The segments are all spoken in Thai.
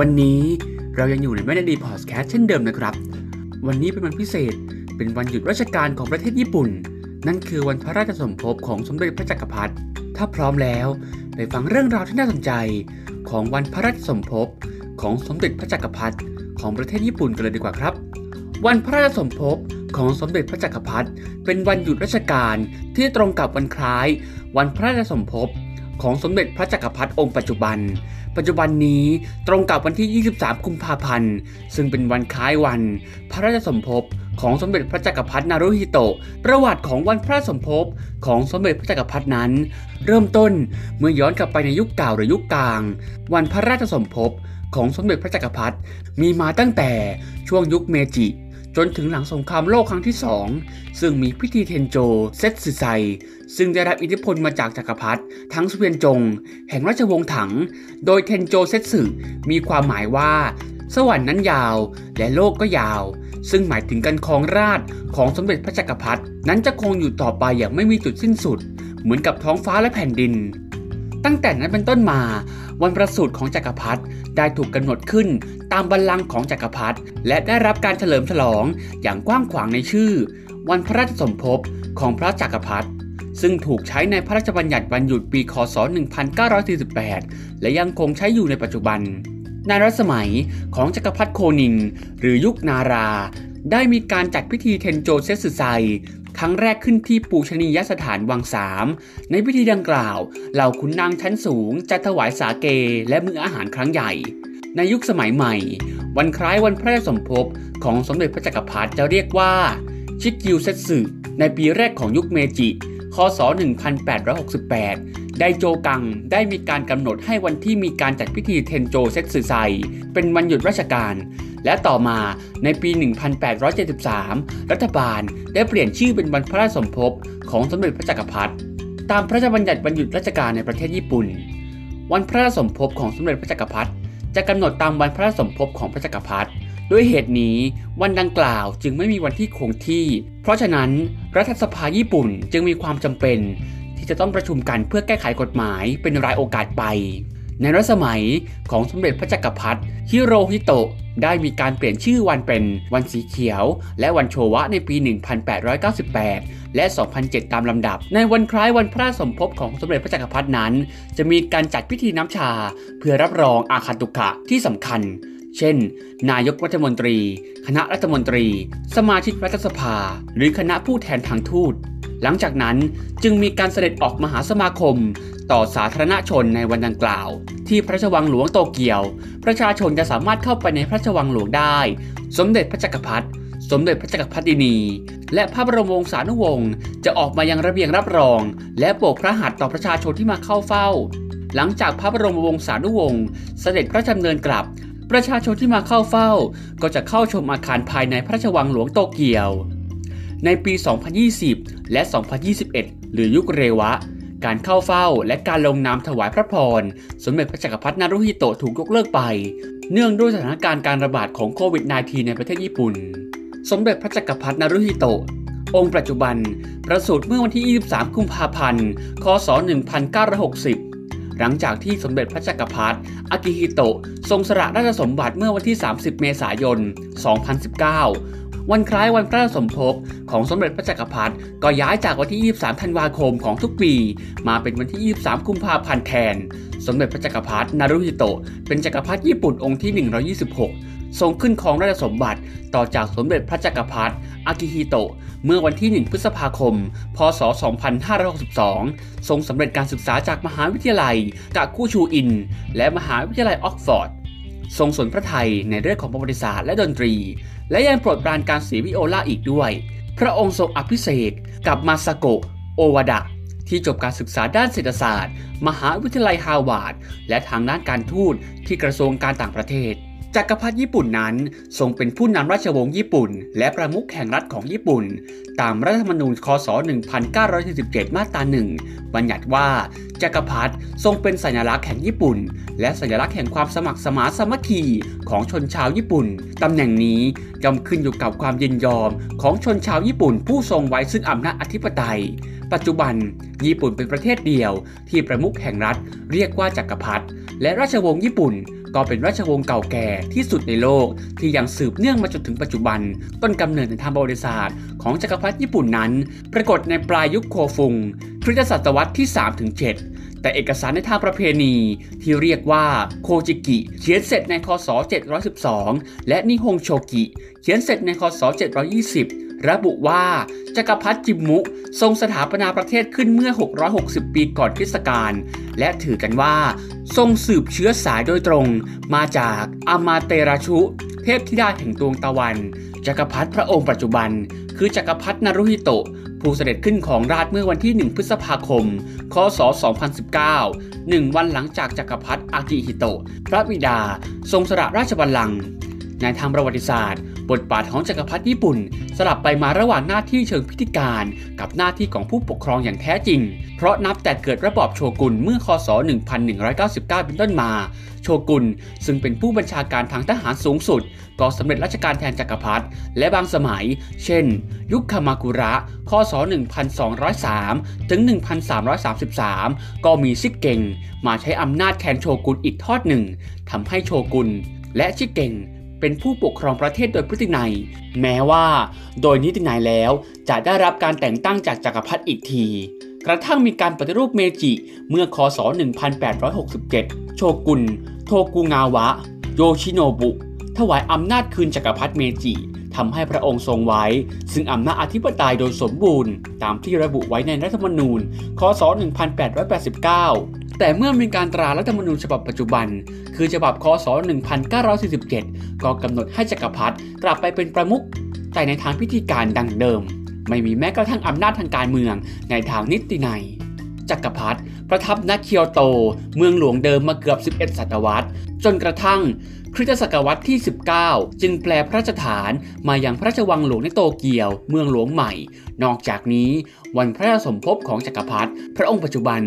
วันนี้เรายังอยู่ในแม่นดีพอดแคสต์เช่นเดิมนะครับ วันนี้เป็นวันพิเศษ เป็นวันหยุดราชการของประเทศญี่ปุ่น นั่นคือวันพระราชสมภพของสมเด็จพระจักรพรรดิ ถ้าพร้อมแล้วไปฟังเรื่องราวที่น่าสนใจ ของวันพระราชสมภพของสมเด็จพระจักรพรรดิของประเทศญี่ปุ่นกันเลยดีกว่าครับ วันพระราชสมภพของสมเด็จพระจักรพรรดิเป็นวันหยุดราชการที่ตรงกับวันคล้าย วันพระราชสมภพ ของสมเด็จพระจักรพรรดิองค์ปัจจุบัน ปัจจุบันนี้ตรงกับวันที่ 23 กุมภาพันธ์ ซึ่งเป็นวันคล้ายวัน พระราชสมภพของสมเด็จพระจักรพรรดินารุฮิโตะ ประวัติของวันพระสมภพของสมเด็จพระจักรพรรดินั้น เริ่มต้นเมื่อย้อนกลับไปในยุคเก่าหรือยุคกลาง วันพระราชสมภพของสมเด็จพระจักรพรรดิมีมาตั้งแต่ช่วงยุคเมจิ จนถึงหลังสงครามโลกครั้งที่ 2 ซึ่งมีพิธีเทนโจ เซตสึไซ ซึ่งได้รับอิทธิพลมาจากจักรพรรดิทั้งสเวียนจง แห่งราชวงศ์ถัง โดยเทนโจเซตสึมีความหมายว่า สวรรค์นั้นยาวและโลกก็ยาว ซึ่งหมายถึงการครองราชของสมเด็จพระจักรพรรดินั้นจะคงอยู่ต่อไปอย่างไม่มีจุดสิ้นสุด เหมือนกับท้องฟ้าและแผ่นดิน ตั้งแต่นั้นเป็นต้นมา วันประสูติของจักรพรรดิได้ถูกกำหนดขึ้นตามบัลลังก์ของจักรพรรดิและได้รับการเฉลิมฉลองอย่างกว้างขวางในชื่อ วันพระราชสมภพของพระจักรพรรดิซึ่งถูกใช้ในพระราชบัญญัติวันหยุดปีคศ 1948 และยังคงใช้อยู่ในปัจจุบัน ในรัชสมัยของจักรพรรดิโคนิง หรือยุคนารา ได้มีการจัดพิธีเทนโจเซสึไซ ครั้งแรกขึ้นที่ปูชนียสถานวังสามในพิธีดังกล่าวเหล่าขุนนางชั้นสูงจะถวายสาเกและมื้ออาหารครั้งใหญ่ ในยุคสมัยใหม่ วันคล้ายวันพระราชสมภพของสมเด็จพระจักรพรรดิจะเรียกว่า ชิกิวเซตสึในปีแรกของยุคเมจิคศ 1868 ไดโจกังได้มีการกำหนดให้วันที่มีการจัดพิธีเทนโจเซตสึไซ เป็นวันหยุดราชการ และต่อมาในปี 1873 รัฐบาลได้เปลี่ยนชื่อเป็นวันพระราชสมภพของสมเด็จพระจักรพรรดิตามพระราชบัญญัติวันหยุดราชการในประเทศญี่ปุ่น วันพระราชสมภพของสมเด็จพระจักรพรรดิจะกำหนดตามวันพระราชสมภพของพระจักรพรรดิด้วยเหตุนี้วันดังกล่าวจึงไม่มีวันที่คงที่ เพราะฉะนั้นรัฐสภาญี่ปุ่นจึงมีความจำเป็น ที่จะต้องประชุมกันเพื่อแก้ไขกฎหมายเป็นรายโอกาสไป ในรัชสมัยของสมเด็จพระจักรพรรดิฮิโรฮิโตะได้มีการเปลี่ยนชื่อวันเป็นวันสีเขียว และวันโชวะในปี 1898 และ 2007 ตามลำดับ ในวันคล้ายวันพระราชสมภพของสมเด็จพระจักรพรรดินั้น จะมีการจัดพิธีน้ำชา เพื่อรับรองอาคาตุกะที่สำคัญ เช่น นายกรัฐมนตรี คณะรัฐมนตรี สมาชิกรัฐสภา หรือคณะผู้แทนทางทูต หลังจากนั้นจึงมีการเสด็จออกมหาสมาคม ต่อสาธารณชนในวันดังกล่าว ที่พระราชวังหลวงโตเกียว ประชาชนจะสามารถเข้าไปในพระราชวังหลวงได้ สมเด็จพระจักรพรรดิสมเด็จพระจักรพรรดินี และพระบรมวงศานุวงศ์จะออกมายังระเบียงรับรอง และโบกพระหัตถ์ต่อประชาชนที่มาเข้าเฝ้า หลังจากพระบรมวงศานุวงศ์เสด็จพระชดำเนินกลับ ประชาชนที่มาเข้าเฝ้า ก็จะเข้าชมอาคารภายในพระราชวังหลวงโตเกียว ในปี 2020 และ 2021 หรือยุคเรวะ การเข้าเฝ้าและการลงนามถวายพระพร สมเด็จพระจักรพรรดินารุฮิโตะถูกยกเลิกไป เนื่องด้วยสถานการณ์การระบาดของโควิด -19 ในประเทศญี่ปุ่น สมเด็จพระจักรพรรดินารุฮิโตะองค์ปัจจุบัน ประสูติเมื่อวันที่ 23 กุมภาพันธ์ คศ 1960 หลังจากที่สมเด็จพระจักรพรรดิอากิฮิโตะทรงสละราชสมบัติเมื่อวันที่ 30 เมษายน 2019 วันคล้ายวันพระสมภพของสมเด็จพระจักรพรรดิก็ย้ายจากวันที่ 23 ธันวาคมของทุกปี มาเป็นวันที่ 23 กุมภาพันธ์แทน สมเด็จพระจักรพรรดินารุฮิโตะเป็นจักรพรรดิญี่ปุ่นองค์ที่ 126ทรงขึ้นครองราชสมบัติต่อจากสมเด็จพระจักรพรรดิอากิฮิโตะ เมื่อวันที่ 1 พฤษภาคม พศ 2562 ทรงสำเร็จการศึกษาจากมหาวิทยาลัยกาคูชูอิน และมหาวิทยาลัยออกซฟอร์ด ทรงสนพระไทยในเรื่องของประวัติศาสตร์และดนตรี และยังโปรดปรานการเสียวิโอลาอีกด้วย พระองค์ทรงอภิเษกกับมาซาโกะโอวาดะที่จบการศึกษาด้านเศรษฐศาสตร์ มหาวิทยาลัยฮาร์วาร์ดและทางด้านการทูตที่กระทรวงการต่างประเทศ จักรพรรดิญี่ปุ่นนั้น ทรงเป็นผู้นำราชวงศ์ญี่ปุ่น และประมุขแห่งรัฐของญี่ปุ่น ตามรัฐธรรมนูญคศ 1947 มาตราหนึ่งบัญญัติว่า จักรพรรดิทรงเป็นสัญลักษณ์แห่งญี่ปุ่น และสัญลักษณ์แห่งความสมัครสมาสามัคคีของชนชาวญี่ปุ่น ตำแหน่งนี้ย่อมขึ้นอยู่กับความยินยอมของชนชาวญี่ปุ่น ผู้ทรงไว้ซึ่งอำนาจอธิปไตย ปัจจุบัน ญี่ปุ่นเป็นประเทศเดียว ที่ประมุขแห่งรัฐเรียกว่าจักรพรรดิและราชวงศ์ญี่ปุ่น ก็เป็นราชวงศ์เก่าแก่ที่สุดในโลกที่ยังสืบเนื่องมาจนถึงปัจจุบัน ต้นกำเนิดในทางประวัติศาสตร์ของจักรพรรดิญี่ปุ่นนั้น ปรากฏในปลายยุคโคฟุงคริสตศตวรรษที่ 3-7 แต่เอกสารในทางประเพณีที่เรียกว่าโคจิกิเขียนเสร็จในคศ 712 และนิฮงโชกิเขียนเสร็จในคศ 720 ระบุว่าจักรพรรดิจิมมุ ทรงสถาปนาประเทศขึ้นเมื่อ 660 ปีก่อนคริสตกาลและถือกันว่า ทรงสืบเชื้อสายโดยตรง มาจากอามาเตราชุ เทพธิดาแห่งดวงตะวัน จักรพรรดิพระองค์ปัจจุบัน คือจักรพรรดินารุฮิโตะผู้เสด็จขึ้นของราชเมื่อวันที่ 1 พฤษภาคม คศ 2019หนึ่งวันหลังจากจักรพรรดิอากิฮิโตะพระบิดา ทรงสละราชบัลลังก์ในทางประวัติศาสตร์ บทบาทของจักรพรรดิญี่ปุ่น สลับไปมาระหว่างหน้าที่เชิงพิธีการ กับหน้าที่ของผู้ปกครองอย่างแท้จริง เพราะนับแต่เกิดระบอบโชกุนเมื่อคศ 1199 เป็นต้นมา โชกุนซึ่งเป็นผู้บัญชาการทางทหารสูงสุด ก็สำเร็จราชการแทนจักรพรรดิและบางสมัย เช่น ยุคคามากุระคศ 1203 ถึง 1333 ก็มีซิกเกงมาใช้อำนาจแทนโชกุนอีกทอดหนึ่งทำให้โชกุนและชิเกง เป็นผู้ปกครองประเทศโดยพฤตินัย แม้ว่าโดยนิตินัยแล้วจะได้รับการแต่งตั้งจากจักรพรรดิอีกที กระทั่งมีการปฏิรูปเมจิเมื่อคศ 1867 โชกุน โทกุงาวะ โยชิโนบุ ถวายอำนาจคืนจักรพรรดิเมจิทำให้พระองค์ทรงไว้ ซึ่งอำนาจอธิปไตยโดยสมบูรณ์ ตามที่ระบุไว้ในรัฐธรรมนูญ คศ 1889 แต่เมื่อมีการตรารัฐธรรมนูญฉบับปัจจุบัน คือฉบับคศ 1947 ก็กำหนดให้จักรพรรดิกลับไปเป็นประมุขแต่ในทางพิธีการดังเดิม ไม่มีแม้กระทั่งอำนาจทางการเมืองในทางนิตินัยจักรพรรดิประทับณเคียวโต เมืองหลวงเดิมมาเกือบ 11 ศตวรรษ จนกระทั่ง คริสตศตวรรษที่ 19 จึงแปลพระราชฐานมายังพระราชวังหลวงในโตเกียว เมืองหลวงใหม่ นอกจากนี้ วันพระราชสมภพของจักรพรรดิพระองค์ปัจจุบัน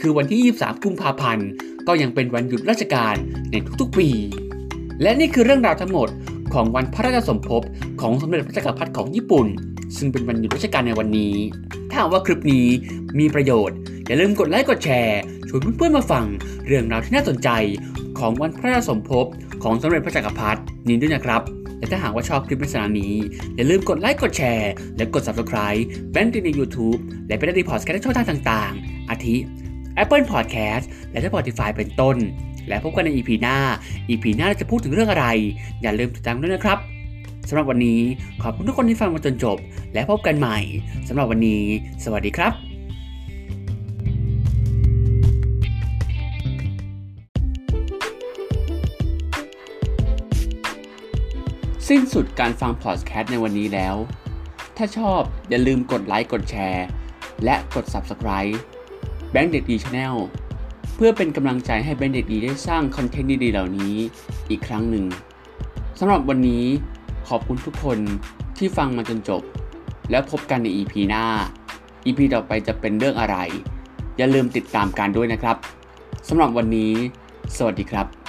คือวันที่ 23 กุมภาพันธ์ ก็ยังเป็นวันหยุดราชการในทุกๆปี และนี่คือเรื่องราวทั้งหมดของวันพระราชสมภพของสมเด็จพระจักรพรรดิของญี่ปุ่น ซึ่งเป็นวันหยุดราชการในวันนี้ ถ้าว่าคลิปนี้มีประโยชน์อย่าลืมกดไลค์กดแชร์ชวนเพื่อนๆมาฟังเรื่องราวที่น่าสนใจของวันพระราชสมภพ ของสมเด็จพระจักรพรรดินี้ด้วยนะครับ และถ้าหากว่าชอบคลิปในสารนี้ อย่าลืมกดไลค์กดแชร์ และกด subscribe แบนด์ใน YouTube และเป็นดีพอดแคสต์ช่องทางต่างๆ อาทิ Apple Podcast และ Spotify เป็นต้น และพบกันใน EP หน้า EP หน้าเราจะพูดถึงเรื่องอะไร อย่าลืมติดตามด้วยนะครับสำหรับวันนี้ขอบคุณทุกคนที่ฟังมาจนจบ และพบกันใหม่สำหรับวันนี้ สวัสดีครับ สิ้นสุดการฟังพอดแคสต์ในวันนี้แล้ว ถ้าชอบอย่าลืมกดไลค์กดแชร์ และกด Subscribe แบงค์เด็กดี channel เพื่อเป็นกำลังใจให้แบงค์เด็กดีได้สร้างคอนเทนต์ดีๆเหล่านี้อีกครั้งหนึ่งสำหรับวันนี้ขอบคุณทุกคนที่ฟังมาจนจบ แล้วพบกันใน EP หน้า EP ต่อไปจะเป็นเรื่องอะไร อย่าลืมติดตามกันด้วยนะครับสำหรับวันนี้ สวัสดีครับ